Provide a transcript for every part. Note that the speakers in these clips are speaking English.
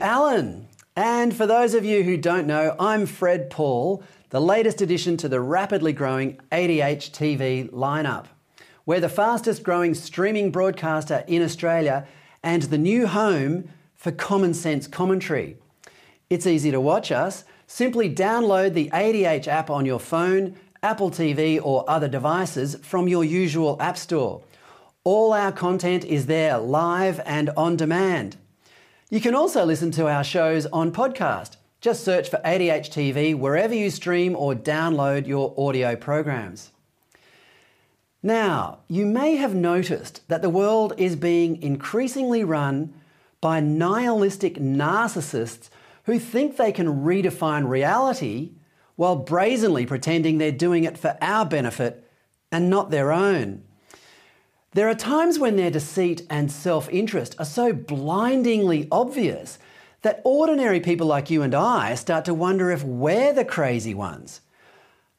Alan. And for those of you who don't know, I'm Fred Pawle, the latest addition to the rapidly growing ADH TV lineup. We're the fastest growing streaming broadcaster in Australia and the new home for common sense commentary. It's easy to watch us. Simply download the ADH app on your phone, Apple TV, or other devices from your usual app store. All our content is there live and on demand. You can also listen to our shows on podcast. Just search for ADH TV wherever you stream or download your audio programs. Now, you may have noticed that the world is being increasingly run by nihilistic narcissists who think they can redefine reality while brazenly pretending they're doing it for our benefit and not their own. There are times when their deceit and self interest are so blindingly obvious that ordinary people like you and I start to wonder if we're the crazy ones.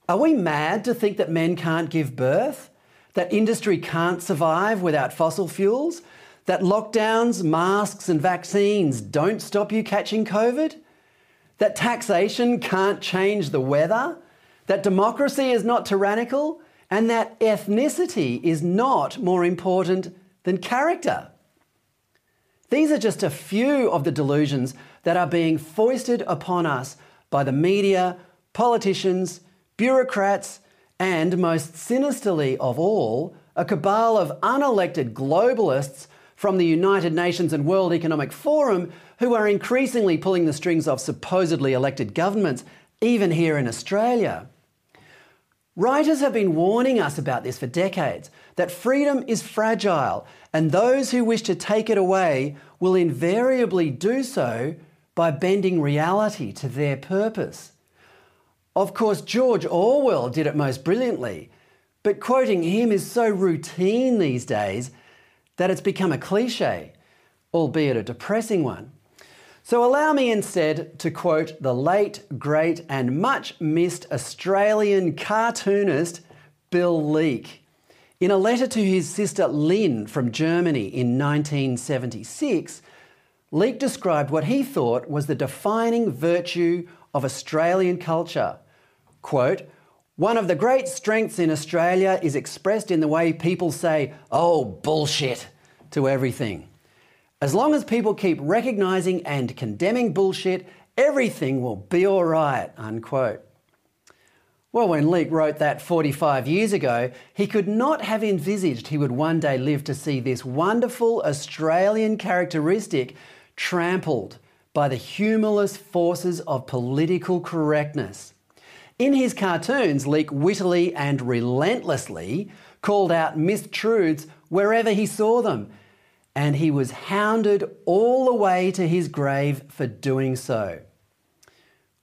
Are we mad to think that men can't give birth? That industry can't survive without fossil fuels? That lockdowns, masks, and vaccines don't stop you catching COVID? That taxation can't change the weather? That democracy is not tyrannical? And that ethnicity is not more important than character. These are just a few of the delusions that are being foisted upon us by the media, politicians, bureaucrats, and most sinisterly of all, a cabal of unelected globalists from the United Nations and World Economic Forum who are increasingly pulling the strings of supposedly elected governments, even here in Australia. Writers have been warning us about this for decades that freedom is fragile, and those who wish to take it away will invariably do so by bending reality to their purpose. Of course, George Orwell did it most brilliantly, but quoting him is so routine these days that it's become a cliche, albeit a depressing one. So allow me instead to quote the late, great, and much missed Australian cartoonist Bill Leak. In a letter to his sister Lynn from Germany in 1976, Leak described what he thought was the defining virtue of Australian culture. Quote, one of the great strengths in Australia is expressed in the way people say, oh, bullshit, to everything. As long as people keep recognizing and condemning bullshit, everything will be all right, unquote. Well, when Leak wrote that 45 years ago, he could not have envisaged he would one day live to see this wonderful Australian characteristic trampled by the humorless forces of political correctness. In his cartoons, Leak wittily and relentlessly called out mistruths wherever he saw them and he was hounded all the way to his grave for doing so.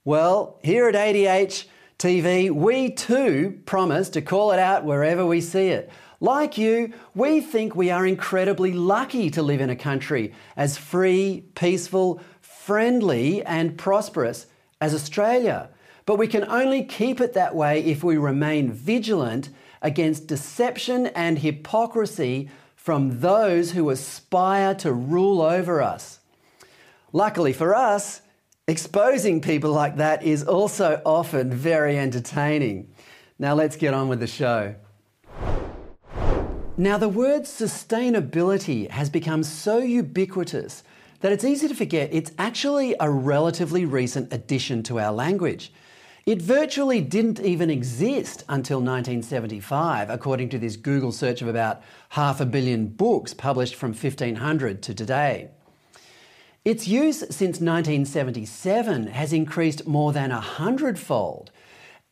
Well, here at ADH TV, we too promise to call it out wherever we see it. Like you, we think we are incredibly lucky to live in a country as free, peaceful, friendly, and prosperous as Australia. But we can only keep it that way if we remain vigilant against deception and hypocrisy from those who aspire to rule over us. Luckily for us, exposing people like that is also often very entertaining. Now let's get on with the show. Now, the word sustainability has become so ubiquitous that it's easy to forget it's actually a relatively recent addition to our language. It virtually didn't even exist until 1975, according to this Google search of about half a billion books published from 1500 to today. Its use since 1977 has increased more than a hundredfold,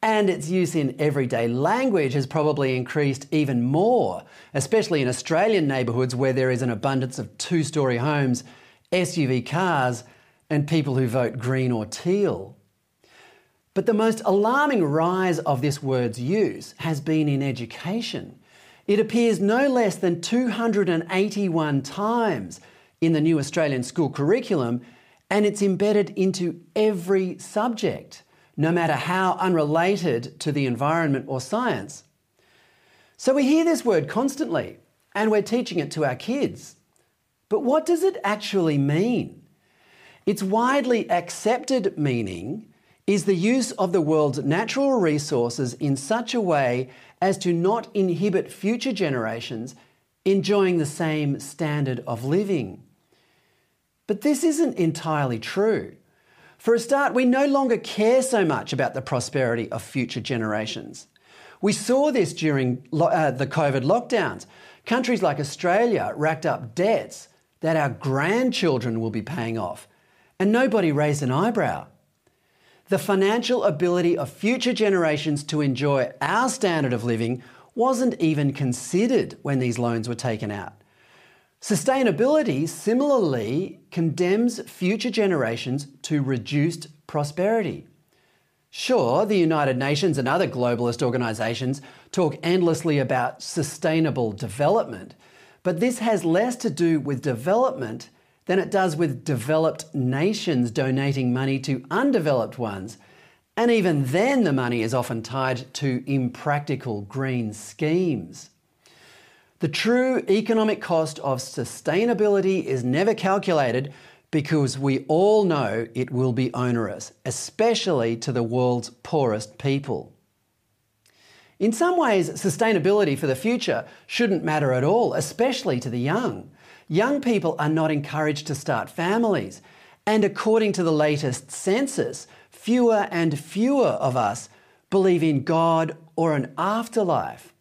and its use in everyday language has probably increased even more, especially in Australian neighbourhoods where there is an abundance of two story homes, SUV cars, and people who vote green or teal. But the most alarming rise of this word's use has been in education. It appears no less than 281 times in the new Australian school curriculum, and it's embedded into every subject no matter how unrelated to the environment or science. So we hear this word constantly, and we're teaching it to our kids. But what does it actually mean? Its widely accepted meaning is the use of the world's natural resources in such a way as to not inhibit future generations enjoying the same standard of living. But this isn't entirely true. For a start, we no longer care so much about the prosperity of future generations. We saw this during uh, the COVID lockdowns. Countries like Australia racked up debts that our grandchildren will be paying off, and nobody raised an eyebrow. The financial ability of future generations to enjoy our standard of living wasn't even considered when these loans were taken out. Sustainability similarly condemns future generations to reduced prosperity. Sure, the United Nations and other globalist organisations talk endlessly about sustainable development, but this has less to do with development than it does with developed nations donating money to undeveloped ones. And even then, the money is often tied to impractical green schemes. The true economic cost of sustainability is never calculated because we all know it will be onerous, especially to the world's poorest people. In some ways, sustainability for the future shouldn't matter at all, especially to the young. Young people are not encouraged to start families, and according to the latest census, fewer and fewer of us believe in God or an afterlife.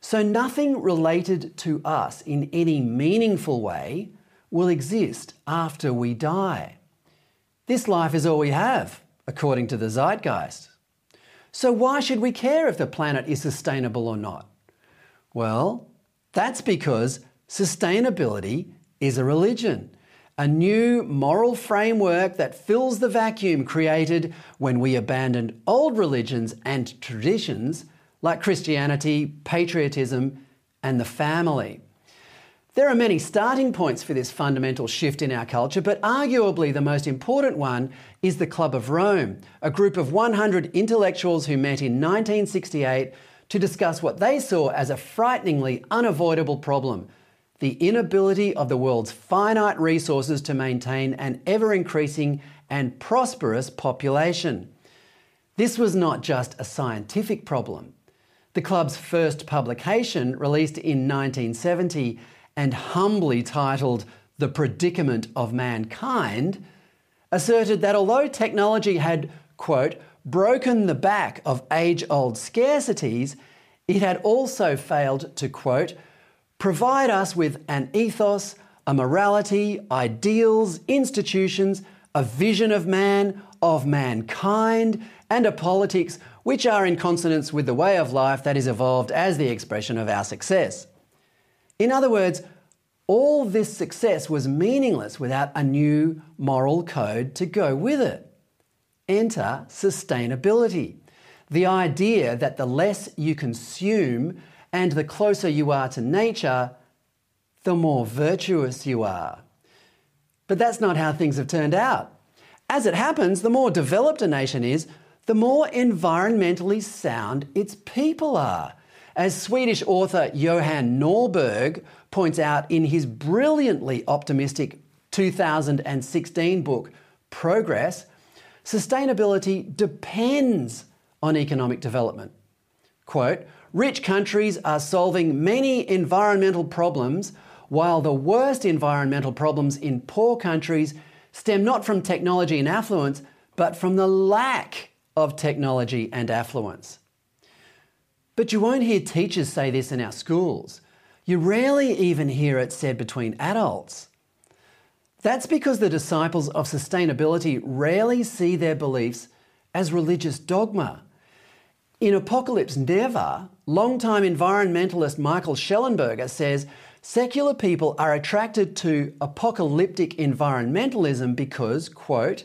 So nothing related to us in any meaningful way will exist after we die. This life is all we have, according to the zeitgeist. So why should we care if the planet is sustainable or not? Well, that's because sustainability is a religion, a new moral framework that fills the vacuum created when we abandoned old religions and traditions like Christianity, patriotism, and the family. There are many starting points for this fundamental shift in our culture, but arguably the most important one is the Club of Rome, a group of 100 intellectuals who met in 1968 to discuss what they saw as a frighteningly unavoidable problem the inability of the world's finite resources to maintain an ever increasing and prosperous population. This was not just a scientific problem. The club's first publication, released in 1970 and humbly titled The Predicament of Mankind, asserted that although technology had, quote, broken the back of age old scarcities, it had also failed to, quote, provide us with an ethos, a morality, ideals, institutions, a vision of man, of mankind, and a politics which are in consonance with the way of life that is evolved as the expression of our success. In other words, all this success was meaningless without a new moral code to go with it. Enter sustainability. The idea that the less you consume and the closer you are to nature, the more virtuous you are. But that's not how things have turned out. As it happens, the more developed a nation is, the more environmentally sound its people are. As Swedish author Johan Norberg points out in his brilliantly optimistic 2016 book, Progress, sustainability depends on economic development. Quote, rich countries are solving many environmental problems, while the worst environmental problems in poor countries stem not from technology and affluence, but from the lack of technology and affluence. But you won't hear teachers say this in our schools. You rarely even hear it said between adults. That's because the disciples of sustainability rarely see their beliefs as religious dogma. In Apocalypse Never, longtime environmentalist Michael Shellenberger says secular people are attracted to apocalyptic environmentalism because, quote,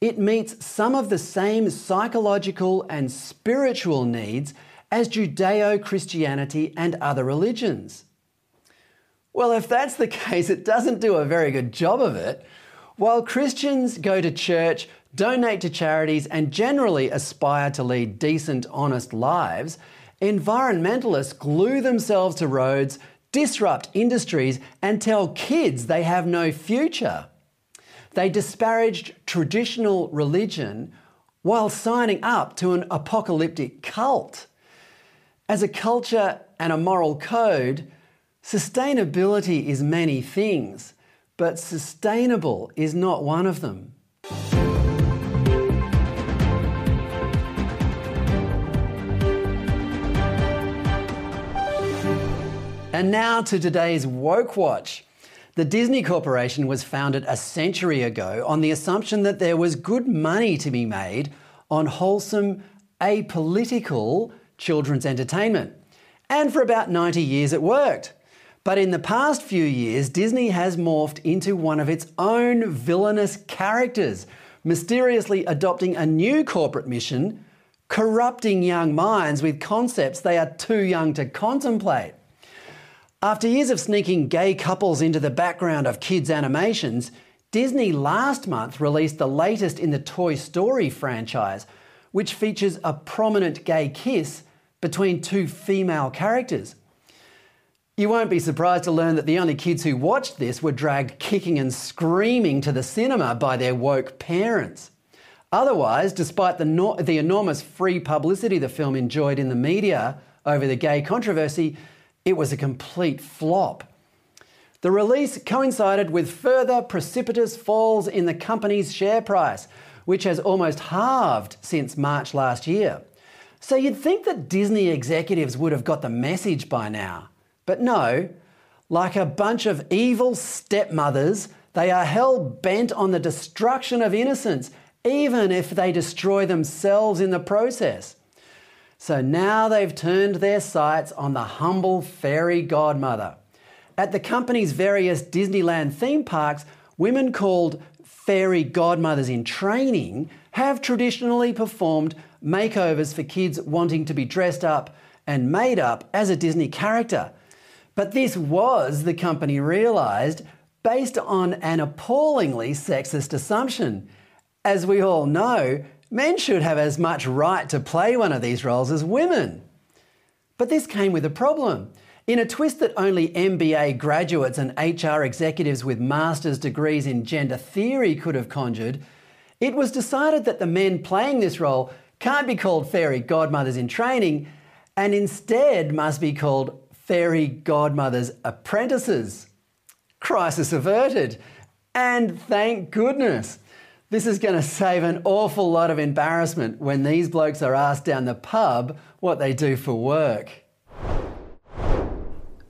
it meets some of the same psychological and spiritual needs as Judeo Christianity and other religions. Well, if that's the case, it doesn't do a very good job of it. While Christians go to church, donate to charities, and generally aspire to lead decent, honest lives, environmentalists glue themselves to roads, disrupt industries, and tell kids they have no future. They disparaged traditional religion while signing up to an apocalyptic cult. As a culture and a moral code, sustainability is many things, but sustainable is not one of them. And now to today's Woke Watch. The Disney Corporation was founded a century ago on the assumption that there was good money to be made on wholesome, apolitical children's entertainment. And for about 90 years it worked. But in the past few years, Disney has morphed into one of its own villainous characters, mysteriously adopting a new corporate mission, corrupting young minds with concepts they are too young to contemplate. After years of sneaking gay couples into the background of kids' animations, Disney last month released the latest in the Toy Story franchise, which features a prominent gay kiss between two female characters. You won't be surprised to learn that the only kids who watched this were dragged kicking and screaming to the cinema by their woke parents. Otherwise, despite the, no- the enormous free publicity the film enjoyed in the media over the gay controversy, it was a complete flop. The release coincided with further precipitous falls in the company's share price, which has almost halved since March last year. So you'd think that Disney executives would have got the message by now. But no, like a bunch of evil stepmothers, they are hell bent on the destruction of innocence, even if they destroy themselves in the process. So now they've turned their sights on the humble fairy godmother. At the company's various Disneyland theme parks, women called fairy godmothers in training have traditionally performed makeovers for kids wanting to be dressed up and made up as a Disney character. But this was, the company realised, based on an appallingly sexist assumption. As we all know, men should have as much right to play one of these roles as women. But this came with a problem. In a twist that only MBA graduates and HR executives with master's degrees in gender theory could have conjured, it was decided that the men playing this role can't be called fairy godmothers in training and instead must be called fairy godmothers apprentices. Crisis averted. And thank goodness. This is going to save an awful lot of embarrassment when these blokes are asked down the pub what they do for work.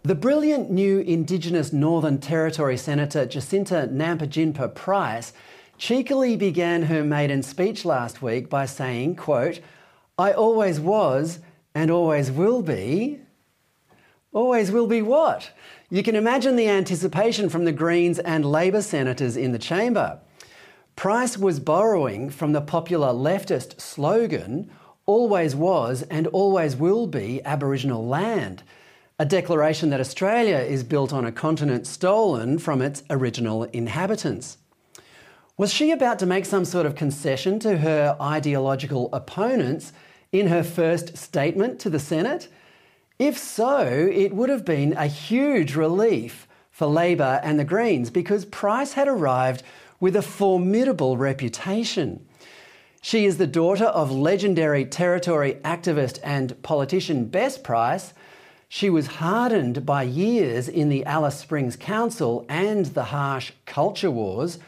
The brilliant new Indigenous Northern Territory Senator Jacinta Nampijinpa Price cheekily began her maiden speech last week by saying, quote, I always was and always will be. Always will be what? You can imagine the anticipation from the Greens and Labor senators in the chamber. Price was borrowing from the popular leftist slogan, always was and always will be Aboriginal land, a declaration that Australia is built on a continent stolen from its original inhabitants. Was she about to make some sort of concession to her ideological opponents in her first statement to the Senate? If so, it would have been a huge relief for Labor and the Greens because Price had arrived with a formidable reputation. She is the daughter of legendary territory activist and politician Bess Price. She was hardened by years in the Alice Springs Council and the harsh culture wars,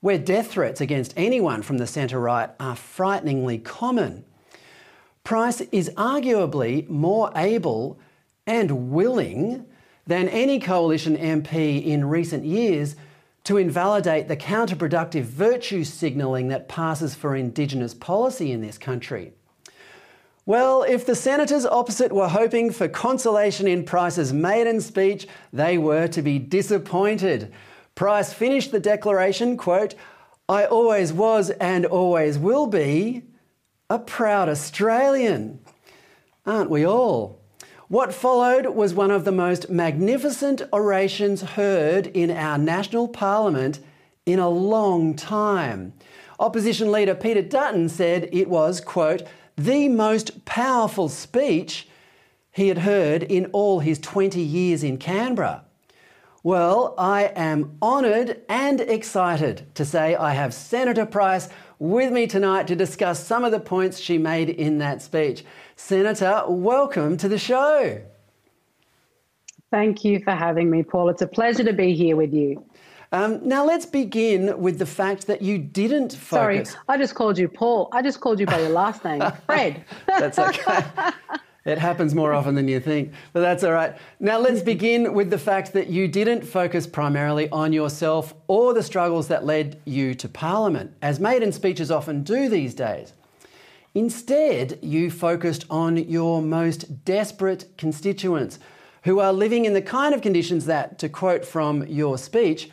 where death threats against anyone from the centre right are frighteningly common. Price is arguably more able and willing than any coalition MP in recent years to invalidate the counterproductive virtue signalling that passes for Indigenous policy in this country. Well, if the senators opposite were hoping for consolation in Price's maiden speech, they were to be disappointed. Price finished the declaration, quote, I always was and always will be a proud Australian. Aren't we all? What followed was one of the most magnificent orations heard in our national parliament in a long time. Opposition leader Peter Dutton said it was, quote, the most powerful speech he had heard in all his 20 years in Canberra. Well, I am honoured and excited to say I have Senator Price with me tonight to discuss some of the points she made in that speech. Senator, welcome to the show. Thank you for having me, Pawle. It's a pleasure to be here with you. Um, now, let's begin with the fact that you didn't focus. Sorry, I just called you Pawle. I just called you by your last name, Fred. That's okay. It happens more often than you think, but that's all right. Now, let's begin with the fact that you didn't focus primarily on yourself or the struggles that led you to Parliament, as maiden speeches often do these days. Instead, you focused on your most desperate constituents who are living in the kind of conditions that, to quote from your speech,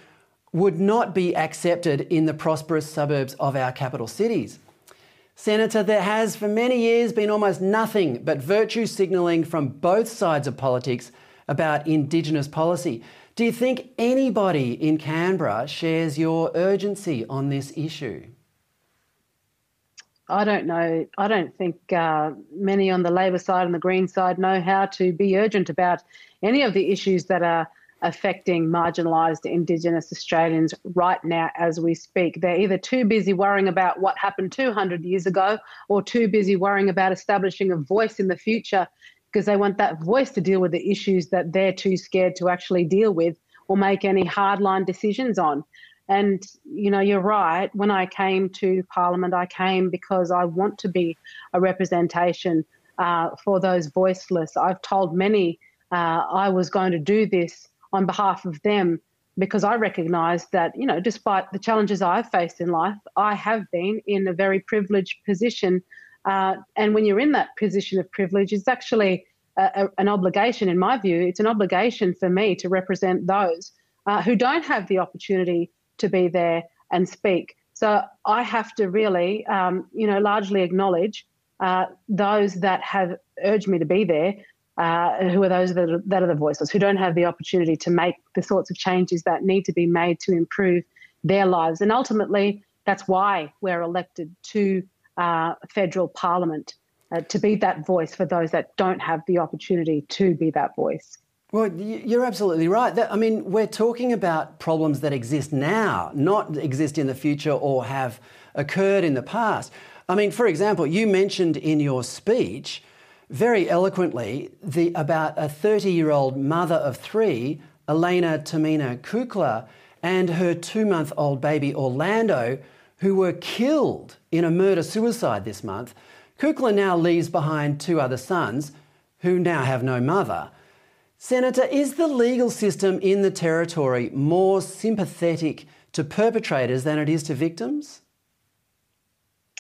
would not be accepted in the prosperous suburbs of our capital cities. Senator, there has for many years been almost nothing but virtue signalling from both sides of politics about Indigenous policy. Do you think anybody in Canberra shares your urgency on this issue? I don't know. I don't think uh, many on the Labor side and the Green side know how to be urgent about any of the issues that are affecting marginalised Indigenous Australians right now as we speak. They're either too busy worrying about what happened 200 years ago or too busy worrying about establishing a voice in the future because they want that voice to deal with the issues that they're too scared to actually deal with or make any hardline decisions on. And, you know, you're right. When I came to Parliament, I came because I want to be a representation uh, for those voiceless. I've told many uh, I was going to do this on behalf of them because I recognise that, you know, despite the challenges I've faced in life, I have been in a very privileged position. Uh, and when you're in that position of privilege, it's actually a, a, an obligation, in my view, it's an obligation for me to represent those uh, who don't have the opportunity to be there and speak. So I have to really, um, you know, largely acknowledge uh, those that have urged me to be there, uh, who are those that are, that are the voiceless, who don't have the opportunity to make the sorts of changes that need to be made to improve their lives. And ultimately, that's why we're elected to uh, federal parliament uh, to be that voice for those that don't have the opportunity to be that voice. Well, you're absolutely right. I mean, we're talking about problems that exist now, not exist in the future or have occurred in the past. I mean, for example, you mentioned in your speech very eloquently the, about a 30 year old mother of three, Elena Tamina Kukla, and her two month old baby Orlando, who were killed in a murder suicide this month. Kukla now leaves behind two other sons who now have no mother. Senator, is the legal system in the Territory more sympathetic to perpetrators than it is to victims?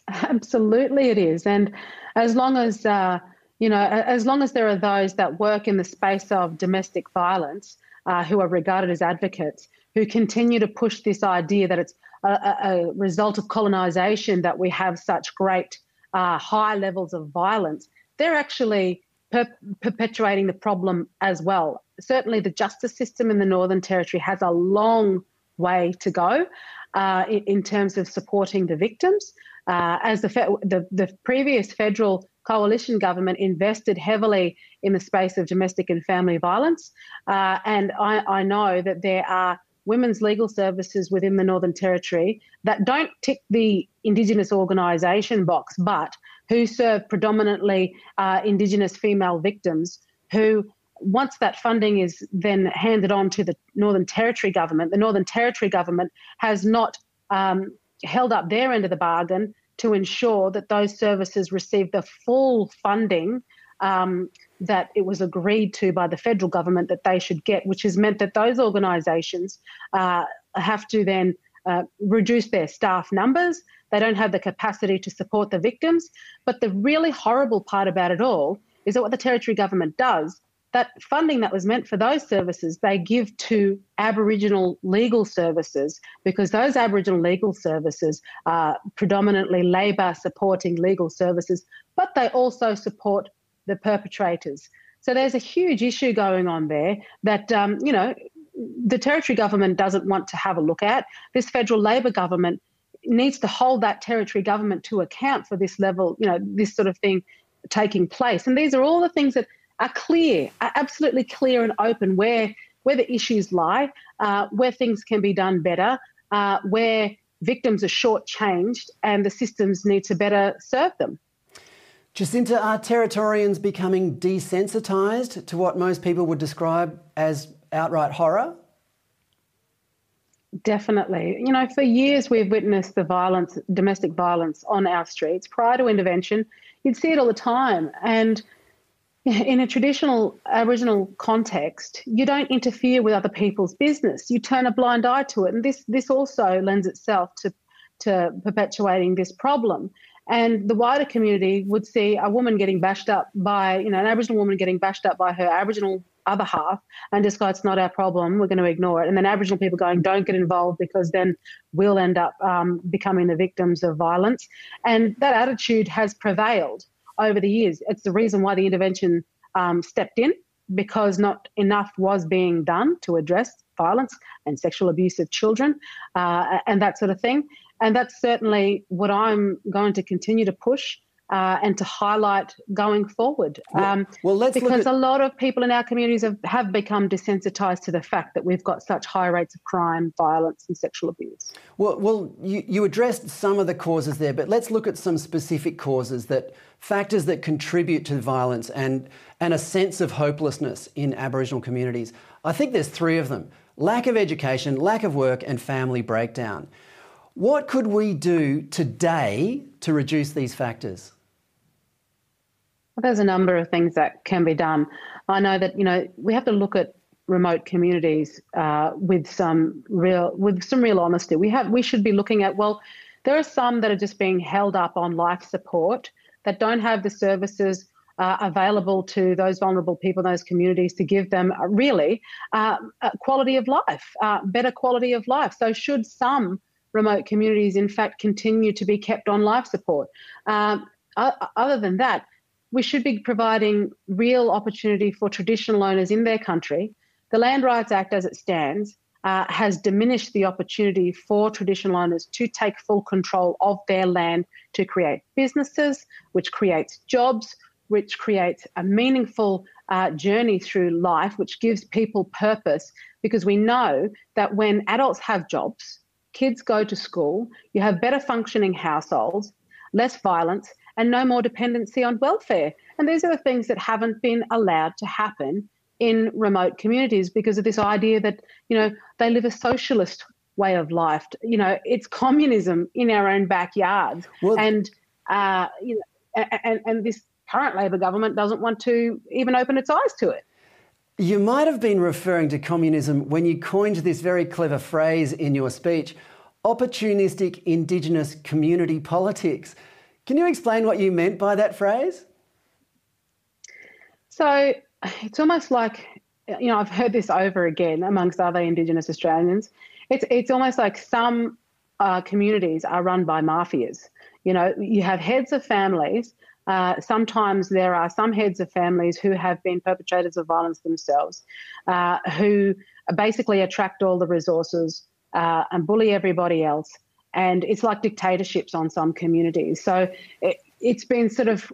Absolutely, it is. And as long as, uh, you know, as long as there are those that work in the space of domestic violence uh, who are regarded as advocates, who continue to push this idea that it's a, a result of colonisation that we have such great uh, high levels of violence, they're actually per- perpetuating the problem as well. Certainly, the justice system in the Northern Territory has a long way to go uh, in, in, terms of supporting the victims. Uh, as the, fe- the, the previous federal coalition government invested heavily in the space of domestic and family violence. Uh, and I, I know that there are women's legal services within the Northern Territory that don't tick the Indigenous organisation box, but who serve predominantly uh, Indigenous female victims who once that funding is then handed on to the Northern Territory government, the Northern Territory government has not um, held up their end of the bargain to ensure that those services receive the full funding um, that it was agreed to by the federal government that they should get, which has meant that those organisations uh, have to then uh, reduce their staff numbers. They don't have the capacity to support the victims. But the really horrible part about it all is that what the Territory government does that funding that was meant for those services, they give to Aboriginal legal services because those Aboriginal legal services are predominantly Labor supporting legal services, but they also support the perpetrators. So there's a huge issue going on there that, um, you know, the territory government doesn't want to have a look at. This federal Labor government needs to hold that territory government to account for this level, you know, this sort of thing taking place. And these are all the things that are clear, are absolutely clear and open where where the issues lie, uh, where things can be done better, uh, where victims are shortchanged, and the systems need to better serve them. Jacinta, are Territorians becoming desensitised to what most people would describe as outright horror? Definitely. You know, for years we've witnessed the violence, domestic violence on our streets. Prior to intervention, you'd see it all the time. And in a traditional Aboriginal context, you don't interfere with other people's business. You turn a blind eye to it, and this this also lends itself to to perpetuating this problem. And the wider community would see a woman getting bashed up by, you know, an Aboriginal woman getting bashed up by her Aboriginal other half and just go, it's not our problem, we're going to ignore it. And then Aboriginal people going, don't get involved because then we'll end up um, becoming the victims of violence. And that attitude has prevailed over the years. It's the reason why the intervention um, stepped in because not enough was being done to address violence and sexual abuse of children uh, and that sort of thing. And that's certainly what I'm going to continue to push uh, and to highlight going forward. Um, well, let's because at... a lot of people in our communities have, have become desensitized to the fact that we've got such high rates of crime, violence, and sexual abuse. Well, well, you, you addressed some of the causes there, but let's look at some specific causes that factors that contribute to violence and and a sense of hopelessness in Aboriginal communities. I think there's three of them: lack of education, lack of work, and family breakdown. What could we do today to reduce these factors? Well, there's a number of things that can be done. I know that you know we have to look at remote communities uh, with some real with some real honesty. We have we should be looking at well, there are some that are just being held up on life support that don't have the services uh, available to those vulnerable people in those communities to give them uh, really uh, quality of life, uh, better quality of life. So should some remote communities in fact continue to be kept on life support? Um, other than that we should be providing real opportunity for traditional owners in their country. The Land Rights Act, as it stands, uh, has diminished the opportunity for traditional owners to take full control of their land to create businesses, which creates jobs, which creates a meaningful uh, journey through life, which gives people purpose. Because we know that when adults have jobs, kids go to school, you have better functioning households, less violence, and no more dependency on welfare. And these are the things that haven't been allowed to happen in remote communities because of this idea that, you know, they live a socialist way of life. You know, it's communism in our own backyards. Well, and, uh, you know, and, and this current Labor government doesn't want to even open its eyes to it. You might have been referring to communism when you coined this very clever phrase in your speech opportunistic Indigenous community politics. Can you explain what you meant by that phrase? So it's almost like, you know, I've heard this over again amongst other Indigenous Australians. It's, it's almost like some uh, communities are run by mafias. You know, you have heads of families. Uh, sometimes there are some heads of families who have been perpetrators of violence themselves, uh, who basically attract all the resources uh, and bully everybody else and it's like dictatorships on some communities. So it, has been sort of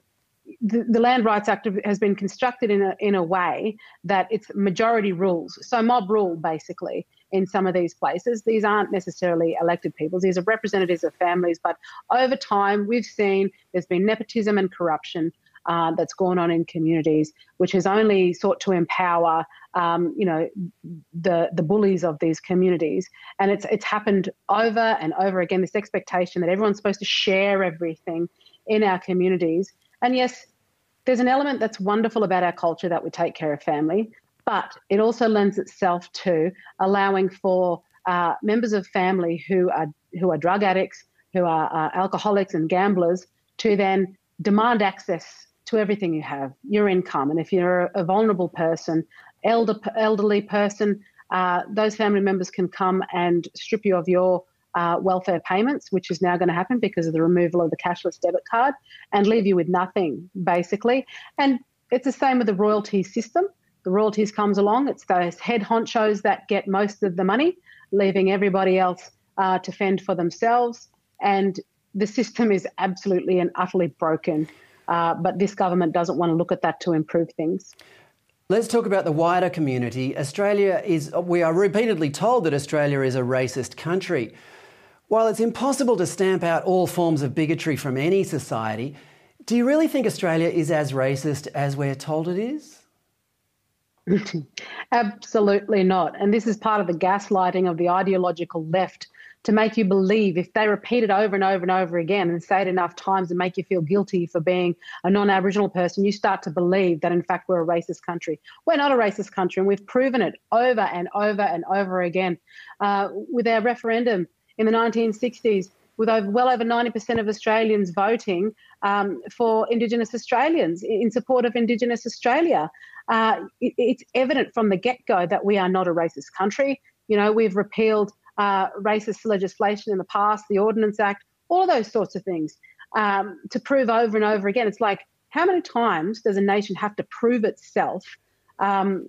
the, the, Land Rights Act has been constructed in a, in a way that it's majority rules, so mob rule basically in some of these places. These aren't necessarily elected people, these are representatives of families, but over time we've seen there's been nepotism and corruption. Uh, that's gone on in communities, which has only sought to empower, um, you know, the the bullies of these communities, and it's it's happened over and over again. This expectation that everyone's supposed to share everything in our communities, and yes, there's an element that's wonderful about our culture that we take care of family, but it also lends itself to allowing for uh, members of family who are who are drug addicts, who are uh, alcoholics and gamblers, to then demand access to everything you have, your income, and if you're a vulnerable person, elder elderly person, uh, those family members can come and strip you of your uh, welfare payments, which is now going to happen because of the removal of the cashless debit card, and leave you with nothing, basically. And it's the same with the royalty system. The royalties comes along. It's those head honchos that get most of the money, leaving everybody else uh, to fend for themselves. And the system is absolutely and utterly broken. Uh, but this government doesn't want to look at that to improve things. Let's talk about the wider community. Australia is, we are repeatedly told that Australia is a racist country. While it's impossible to stamp out all forms of bigotry from any society, do you really think Australia is as racist as we're told it is? Absolutely not. And this is part of the gaslighting of the ideological left to make you believe if they repeat it over and over and over again and say it enough times and make you feel guilty for being a non Aboriginal person, you start to believe that in fact we're a racist country. We're not a racist country, and we've proven it over and over and over again. Uh, with our referendum, in the 1960s with over, well over 90% of Australians voting um, for Indigenous Australians in support of Indigenous Australia. Uh, it, it's evident from the get go that we are not a racist country. You know, we've repealed uh, racist legislation in the past, the Ordinance Act, all of those sorts of things um, to prove over and over again. It's like, how many times does a nation have to prove itself um,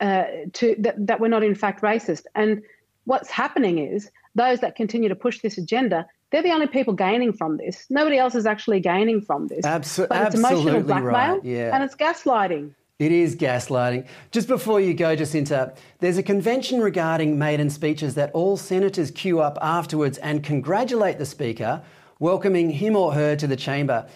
uh, to that, that we're not in fact racist? And what's happening is those that continue to push this agenda, they're the only people gaining from this. Nobody else is actually gaining from this. Absol- but it's emotional blackmail right. yeah. and it's gaslighting. It is gaslighting. Just before you go, Jacinta, there's a convention regarding maiden speeches that all senators queue up afterwards and congratulate the Speaker, welcoming him or her to the chamber.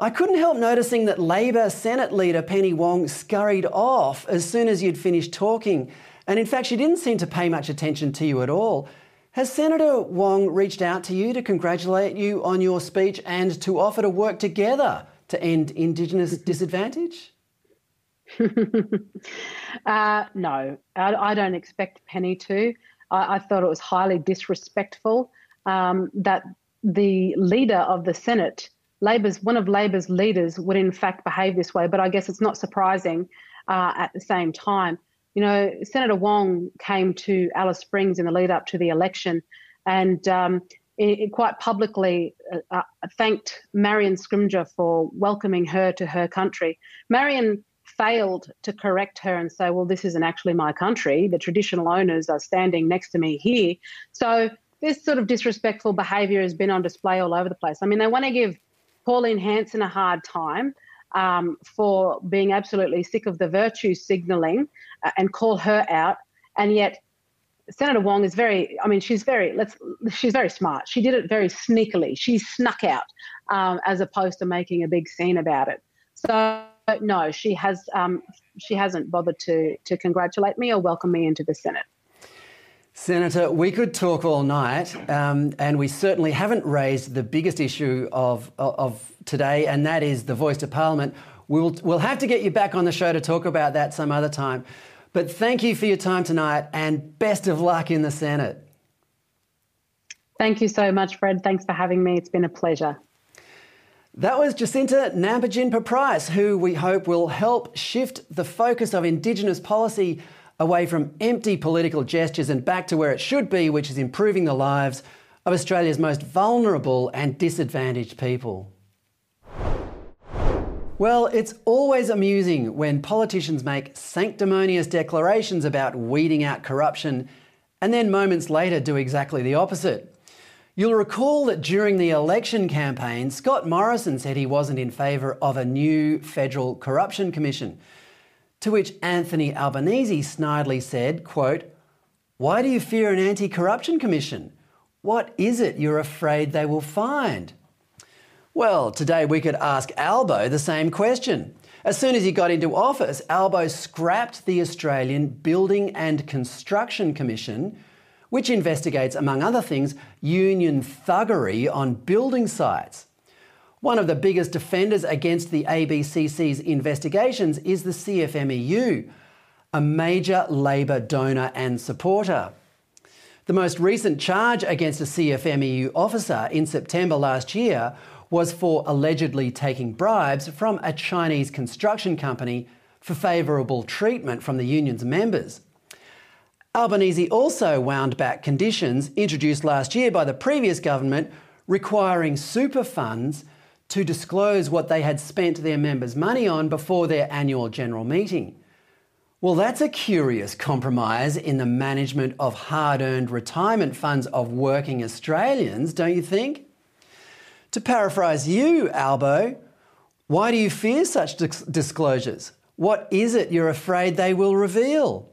I couldn't help noticing that Labor Senate leader Penny Wong scurried off as soon as you'd finished talking. And in fact, she didn't seem to pay much attention to you at all. Has Senator Wong reached out to you to congratulate you on your speech and to offer to work together to end Indigenous disadvantage? uh, no, I, I, don't expect Penny to. I, I, thought it was highly disrespectful um, that the leader of the Senate, Labor's one of Labor's leaders, would in fact behave this way. But I guess it's not surprising uh, at the same time. You know, Senator Wong came to Alice Springs in the lead up to the election and um, it, it quite publicly uh, uh, thanked Marion Scrymgour for welcoming her to her country. Marion failed to correct her and say, well, this isn't actually my country. The traditional owners are standing next to me here. So this sort of disrespectful behaviour has been on display all over the place. I mean, they want to give Pauline Hanson a hard time um, for being absolutely sick of the virtue signalling uh, and call her out. And yet, Senator Wong is very, I mean, she's very, let's, she's very smart. She did it very sneakily. She snuck out um, as opposed to making a big scene about it. So, no, she has, um, she hasn't bothered to, to congratulate me or welcome me into the Senate. Senator, we could talk all night, um, and we certainly haven't raised the biggest issue of, of today, and that is the voice to Parliament. We'll, we'll have to get you back on the show to talk about that some other time. But thank you for your time tonight, and best of luck in the Senate. Thank you so much, Fred. Thanks for having me. It's been a pleasure. That was Jacinta Nampijinpa Price, who we hope will help shift the focus of Indigenous policy away from empty political gestures and back to where it should be, which is improving the lives of Australia's most vulnerable and disadvantaged people. Well, it's always amusing when politicians make sanctimonious declarations about weeding out corruption and then moments later do exactly the opposite. You'll recall that during the election campaign, Scott Morrison said he wasn't in favour of a new federal corruption commission. To which Anthony Albanese snidely said, quote, Why do you fear an anti corruption commission? What is it you're afraid they will find? Well, today we could ask Albo the same question. As soon as he got into office, Albo scrapped the Australian Building and Construction Commission which investigates, among other things, union thuggery on building sites. One of the biggest defenders against the ABCC's investigations is the CFMEU, a major Labor donor and supporter. The most recent charge against a CFMEU officer in September last year was for allegedly taking bribes from a Chinese construction company for favourable treatment from the union's members. Albanese also wound back conditions introduced last year by the previous government requiring super funds to disclose what they had spent their members' money on before their annual general meeting. Well, that's a curious compromise in the management of hard earned retirement funds of working Australians, don't you think? To paraphrase you, Albo, why do you fear such disclosures? What is it you're afraid they will reveal?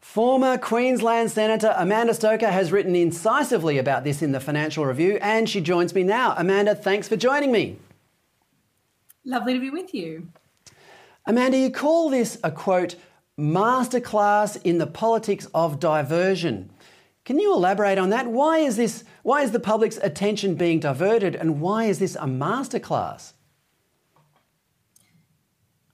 Former Queensland Senator Amanda Stoker has written incisively about this in the Financial Review, and she joins me now. Amanda, thanks for joining me. Lovely to be with you. Amanda, you call this a quote, masterclass in the politics of diversion. Can you elaborate on that? Why is this why is the public's attention being diverted and why is this a masterclass?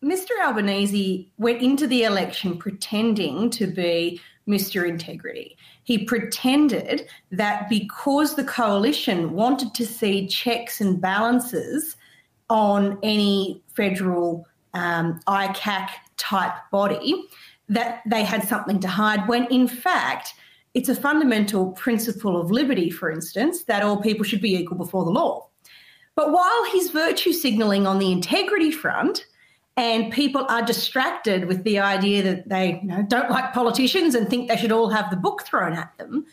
Mr. Albanese went into the election pretending to be Mr. Integrity. He pretended that because the coalition wanted to see checks and balances on any federal um, ICAC type body, that they had something to hide, when in fact, it's a fundamental principle of liberty, for instance, that all people should be equal before the law. But while he's virtue signalling on the integrity front, and people are distracted with the idea that they you know, don't like politicians and think they should all have the book thrown at them.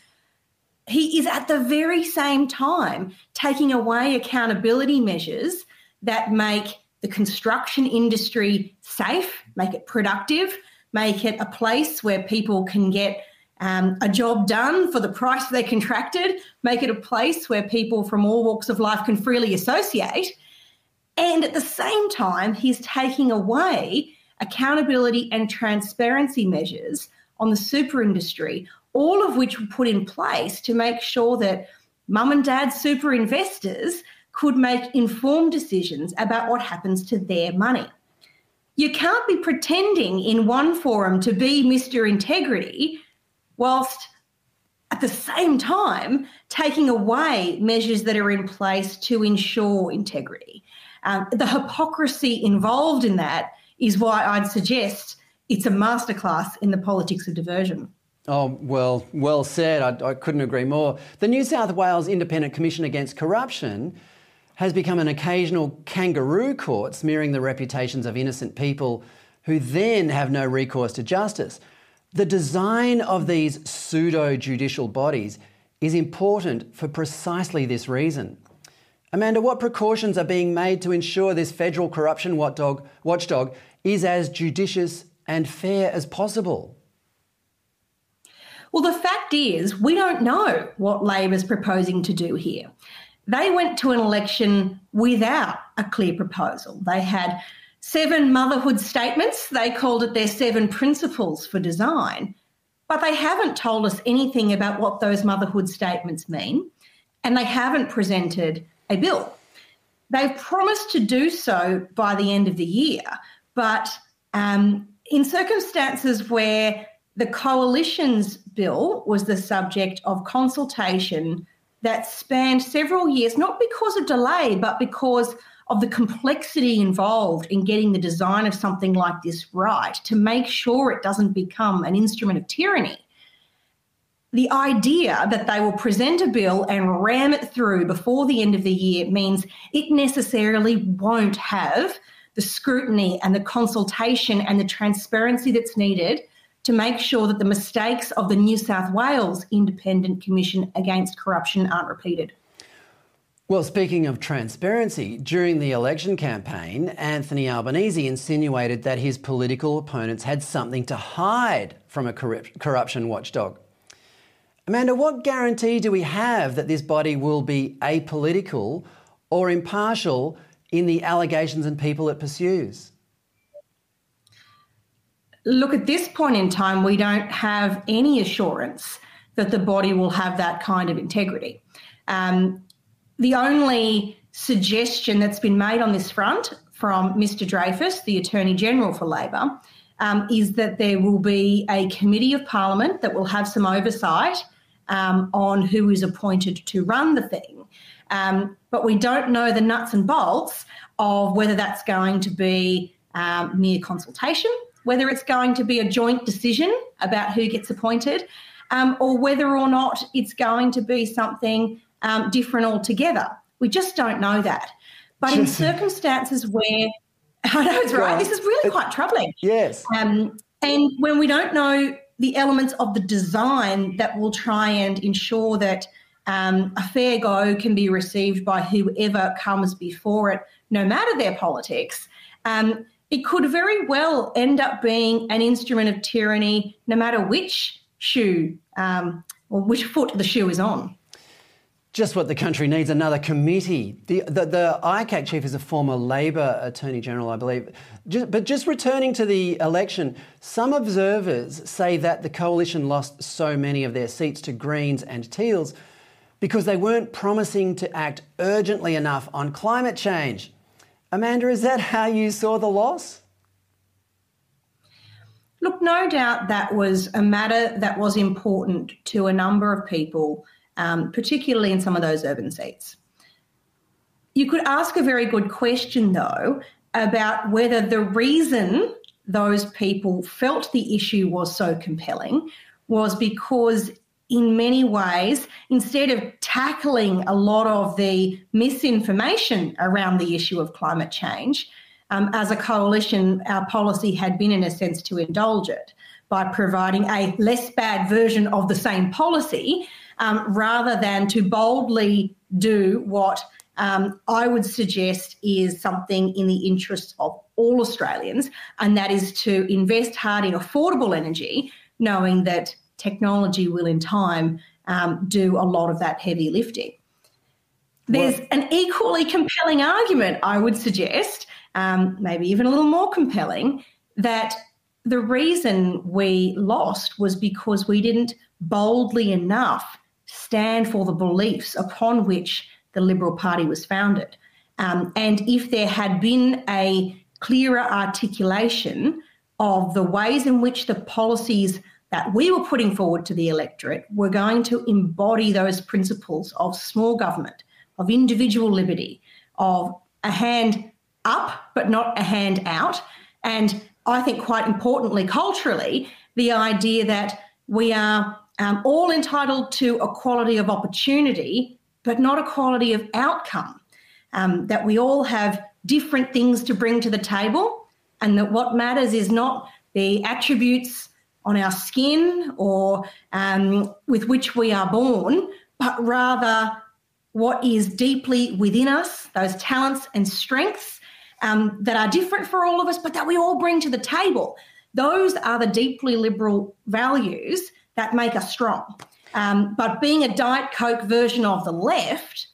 He is at the very same time taking away accountability measures that make the construction industry safe, make it productive, make it a place where people can get um, a job done for the price they contracted, make it a place where people from all walks of life can freely associate and at the same time, he's taking away accountability and transparency measures on the super industry, all of which were put in place to make sure that mum and dad super investors could make informed decisions about what happens to their money. You can't be pretending in one forum to be Mr. Integrity whilst at the same time taking away measures that are in place to ensure integrity. Um, the hypocrisy involved in that is why I'd suggest it's a masterclass in the politics of diversion. Oh, well, well said. I, I couldn't agree more. The New South Wales Independent Commission Against Corruption has become an occasional kangaroo court smearing the reputations of innocent people who then have no recourse to justice. The design of these pseudo judicial bodies is important for precisely this reason. Amanda, what precautions are being made to ensure this federal corruption watchdog, is as judicious and fair as possible? Well, the fact is, we don't know what Labor's proposing to do here. They went to an election without a clear proposal. They had seven motherhood statements. They called it their seven principles for design. But they haven't told us anything about what those motherhood statements mean. And they haven't presented a bill. They've promised to do so by the end of the year, but um, in circumstances where the coalition's bill was the subject of consultation that spanned several years, not because of delay, but because of the complexity involved in getting the design of something like this right to make sure it doesn't become an instrument of tyranny the idea that they will present a bill and ram it through before the end of the year means it necessarily won't have the scrutiny and the consultation and the transparency that's needed to make sure that the mistakes of the New South Wales Independent Commission Against Corruption aren't repeated. Well, speaking of transparency, during the election campaign, Anthony Albanese insinuated that his political opponents had something to hide from a corruption watchdog. Amanda, what guarantee do we have that this body will be apolitical or impartial in the allegations and people it pursues? Look, at this point in time, we don't have any assurance that the body will have that kind of integrity. Um, the only suggestion that's been made on this front from Mr. Dreyfus, the Attorney General for Labor, um, is that there will be a committee of Parliament that will have some oversight um, on who is appointed to run the thing. Um, but we don't know the nuts and bolts of whether that's going to be um, mere consultation, whether it's going to be a joint decision about who gets appointed, um, or whether or not it's going to be something um, different altogether. We just don't know that. But in circumstances where I know it's right, this is really quite troubling. Yes. Um, and when we don't know the elements of the design that will try and ensure that um, a fair go can be received by whoever comes before it, no matter their politics, um, it could very well end up being an instrument of tyranny, no matter which shoe um, or which foot the shoe is on just what the country needs another committee. The, the, the, ICAC chief is a former Labor Attorney General, I believe. Just, but just returning to the election, some observers say that the coalition lost so many of their seats to Greens and Teals because they weren't promising to act urgently enough on climate change. Amanda, is that how you saw the loss? Look, no doubt that was a matter that was important to a number of people um, particularly in some of those urban seats. You could ask a very good question, though, about whether the reason those people felt the issue was so compelling was because, in many ways, instead of tackling a lot of the misinformation around the issue of climate change, um, as a coalition, our policy had been, in a sense, to indulge it by providing a less bad version of the same policy um, rather than to boldly do what um, I would suggest is something in the interests of all Australians, and that is to invest hard in affordable energy, knowing that technology will in time um, do a lot of that heavy lifting. There's well, an equally compelling argument, I would suggest, um, maybe even a little more compelling, that the reason we lost was because we didn't boldly enough stand for the beliefs upon which the Liberal Party was founded. Um, and if there had been a clearer articulation of the ways in which the policies that we were putting forward to the electorate were going to embody those principles of small government, of individual liberty, of a hand up but not a hand out, and I think quite importantly, culturally, the idea that we are um, all entitled to equality of opportunity, but not equality of outcome. Um, that we all have different things to bring to the table, and that what matters is not the attributes on our skin or um, with which we are born, but rather what is deeply within us, those talents and strengths um, that are different for all of us, but that we all bring to the table. Those are the deeply liberal values that make us strong. Um, but being a Diet Coke version of the left,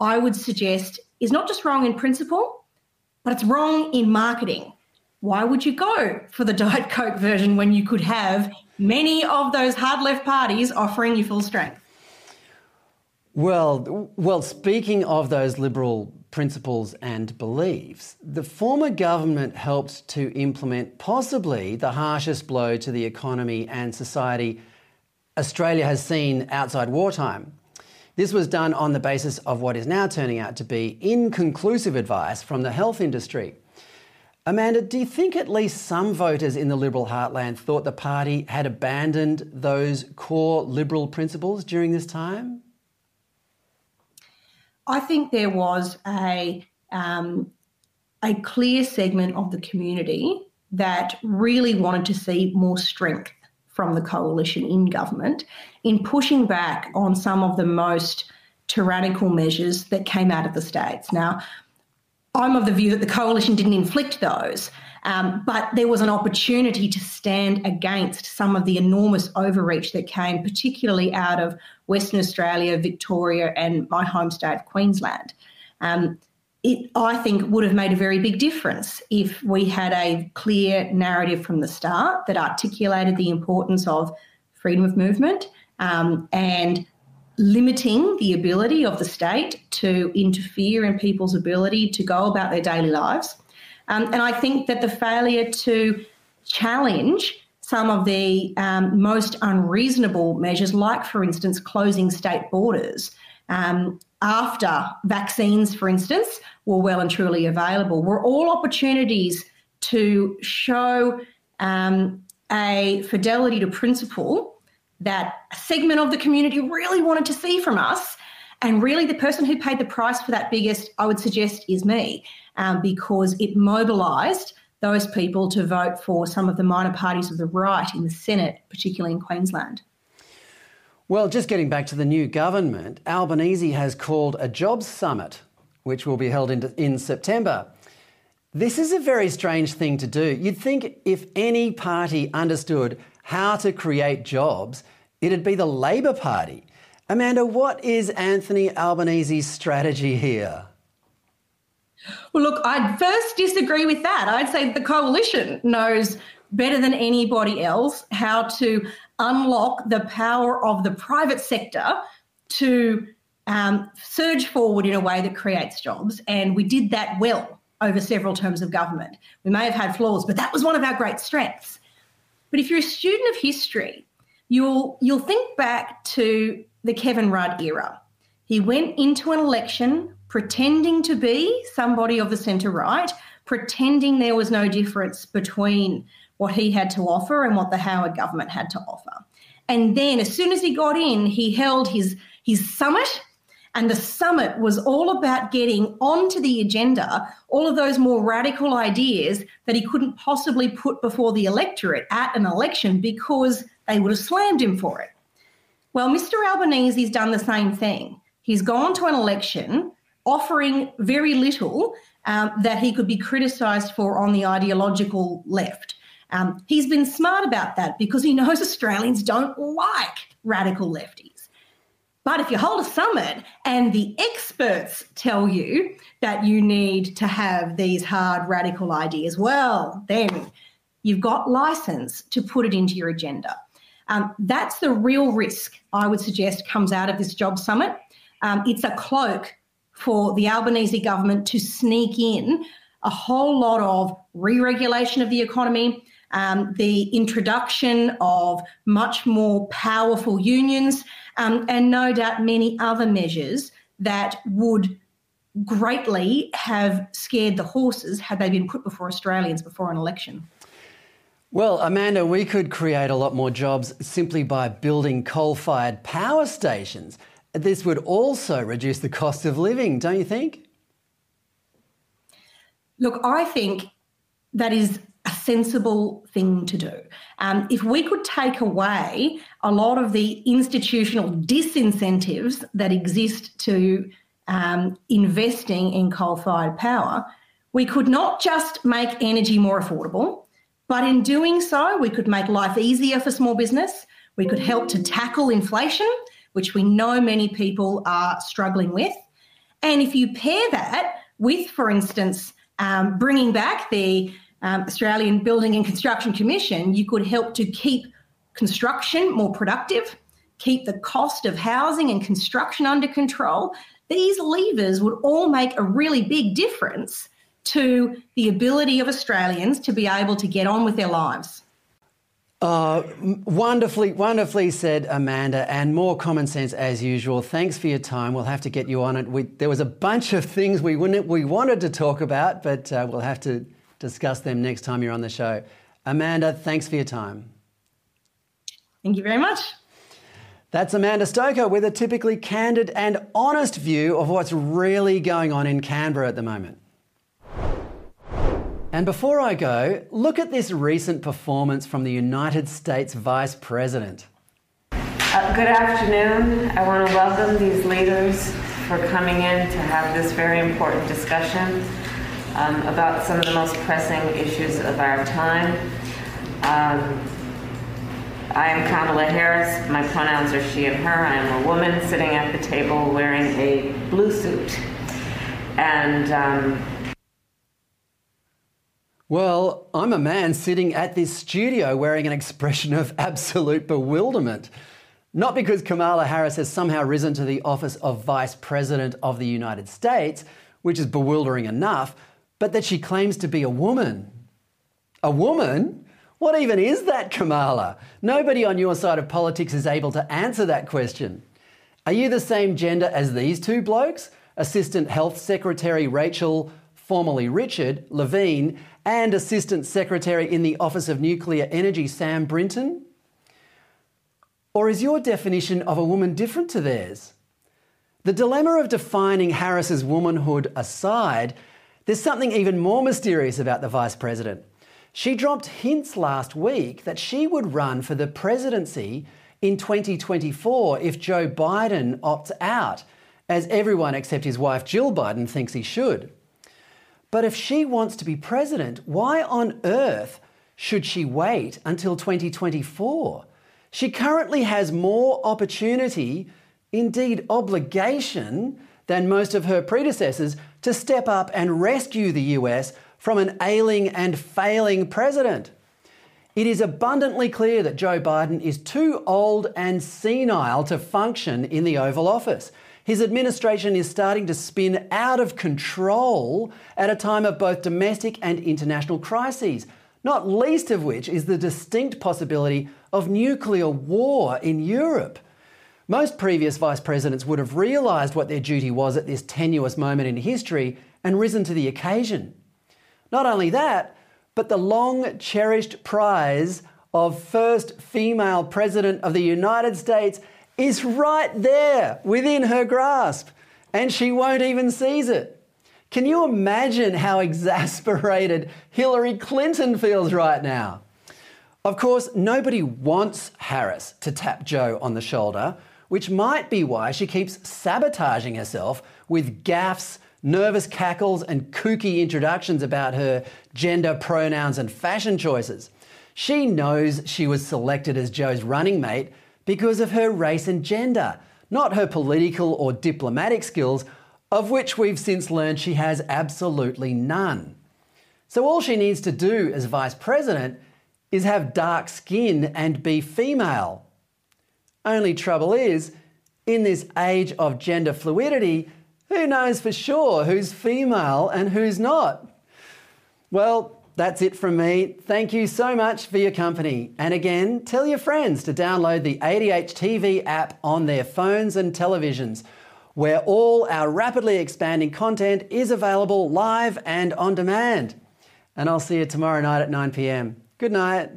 I would suggest, is not just wrong in principle, but it's wrong in marketing. Why would you go for the Diet Coke version when you could have many of those hard left parties offering you full strength? Well, well, speaking of those liberal principles and beliefs, the former government helped to implement possibly the harshest blow to the economy and society Australia has seen outside wartime. This was done on the basis of what is now turning out to be inconclusive advice from the health industry. Amanda, do you think at least some voters in the Liberal heartland thought the party had abandoned those core Liberal principles during this time? I think there was a um, a clear segment of the community that really wanted to see more strength from the coalition in government in pushing back on some of the most tyrannical measures that came out of the states. Now, I'm of the view that the coalition didn't inflict those, um, but there was an opportunity to stand against some of the enormous overreach that came, particularly out of Western Australia, Victoria, and my home state of Queensland. Um, it, I think, would have made a very big difference if we had a clear narrative from the start that articulated the importance of freedom of movement um, and limiting the ability of the state to interfere in people's ability to go about their daily lives. Um, and I think that the failure to challenge some of the um, most unreasonable measures, like, for instance, closing state borders, um, after vaccines, for instance, were well and truly available, were all opportunities to show um, a fidelity to principle that a segment of the community really wanted to see from us. And really, the person who paid the price for that biggest, I would suggest, is me, um, because it mobilised those people to vote for some of the minor parties of the right in the Senate, particularly in Queensland. Well, just getting back to the new government, Albanese has called a jobs summit, which will be held in, in September. This is a very strange thing to do. You'd think if any party understood how to create jobs, it'd be the Labor Party. Amanda, what is Anthony Albanese's strategy here? Well, look, I'd first disagree with that. I'd say the coalition knows better than anybody else how to unlock the power of the private sector to um, surge forward in a way that creates jobs. And we did that well over several terms of government. We may have had flaws, but that was one of our great strengths. But if you're a student of history, you'll you'll think back to the Kevin Rudd era. He went into an election pretending to be somebody of the centre right, pretending there was no difference between what he had to offer and what the Howard government had to offer. And then, as soon as he got in, he held his, his summit. And the summit was all about getting onto the agenda all of those more radical ideas that he couldn't possibly put before the electorate at an election because they would have slammed him for it. Well, Mr. Albanese's done the same thing. He's gone to an election offering very little um, that he could be criticised for on the ideological left. Um, he's been smart about that because he knows Australians don't like radical lefties. But if you hold a summit and the experts tell you that you need to have these hard radical ideas, well, then you've got license to put it into your agenda. Um, that's the real risk, I would suggest, comes out of this job summit. Um, it's a cloak for the Albanese government to sneak in a whole lot of re regulation of the economy, um, the introduction of much more powerful unions, um, and no doubt many other measures that would greatly have scared the horses had they been put before Australians before an election. Well, Amanda, we could create a lot more jobs simply by building coal fired power stations. This would also reduce the cost of living, don't you think? Look, I think that is a sensible thing to do. Um, if we could take away a lot of the institutional disincentives that exist to um, investing in coal fired power, we could not just make energy more affordable, but in doing so, we could make life easier for small business. We could help to tackle inflation, which we know many people are struggling with. And if you pair that with, for instance, um, bringing back the um, Australian Building and Construction Commission, you could help to keep construction more productive, keep the cost of housing and construction under control. These levers would all make a really big difference to the ability of Australians to be able to get on with their lives. Uh, wonderfully, wonderfully said, Amanda, and more common sense as usual. Thanks for your time. We'll have to get you on it. We, there was a bunch of things we we wanted to talk about, but uh, we'll have to discuss them next time you're on the show. Amanda, thanks for your time. Thank you very much. That's Amanda Stoker with a typically candid and honest view of what's really going on in Canberra at the moment. And before I go, look at this recent performance from the United States Vice President. Uh, good afternoon. I want to welcome these leaders for coming in to have this very important discussion um, about some of the most pressing issues of our time. Um, I am Kamala Harris. My pronouns are she and her. I am a woman sitting at the table wearing a blue suit. And um, well, I'm a man sitting at this studio wearing an expression of absolute bewilderment. Not because Kamala Harris has somehow risen to the office of Vice President of the United States, which is bewildering enough, but that she claims to be a woman. A woman? What even is that, Kamala? Nobody on your side of politics is able to answer that question. Are you the same gender as these two blokes? Assistant Health Secretary Rachel, formerly Richard, Levine, and Assistant Secretary in the Office of Nuclear Energy, Sam Brinton? Or is your definition of a woman different to theirs? The dilemma of defining Harris's womanhood aside, there's something even more mysterious about the Vice President. She dropped hints last week that she would run for the presidency in 2024 if Joe Biden opts out, as everyone except his wife Jill Biden thinks he should. But if she wants to be president, why on earth should she wait until 2024? She currently has more opportunity, indeed obligation, than most of her predecessors to step up and rescue the US from an ailing and failing president. It is abundantly clear that Joe Biden is too old and senile to function in the Oval Office. His administration is starting to spin out of control at a time of both domestic and international crises, not least of which is the distinct possibility of nuclear war in Europe. Most previous vice presidents would have realised what their duty was at this tenuous moment in history and risen to the occasion. Not only that, but the long cherished prize of first female president of the United States is right there within her grasp, and she won't even seize it. Can you imagine how exasperated Hillary Clinton feels right now? Of course, nobody wants Harris to tap Joe on the shoulder, which might be why she keeps sabotaging herself with gaffes, nervous cackles, and kooky introductions about her gender pronouns and fashion choices. She knows she was selected as Joe's running mate because of her race and gender, not her political or diplomatic skills, of which we've since learned she has absolutely none. So all she needs to do as vice president is have dark skin and be female. Only trouble is, in this age of gender fluidity, who knows for sure who's female and who's not? Well, that's it from me. Thank you so much for your company. And again, tell your friends to download the ADH TV app on their phones and televisions, where all our rapidly expanding content is available live and on demand. And I'll see you tomorrow night at 9 pm. Good night.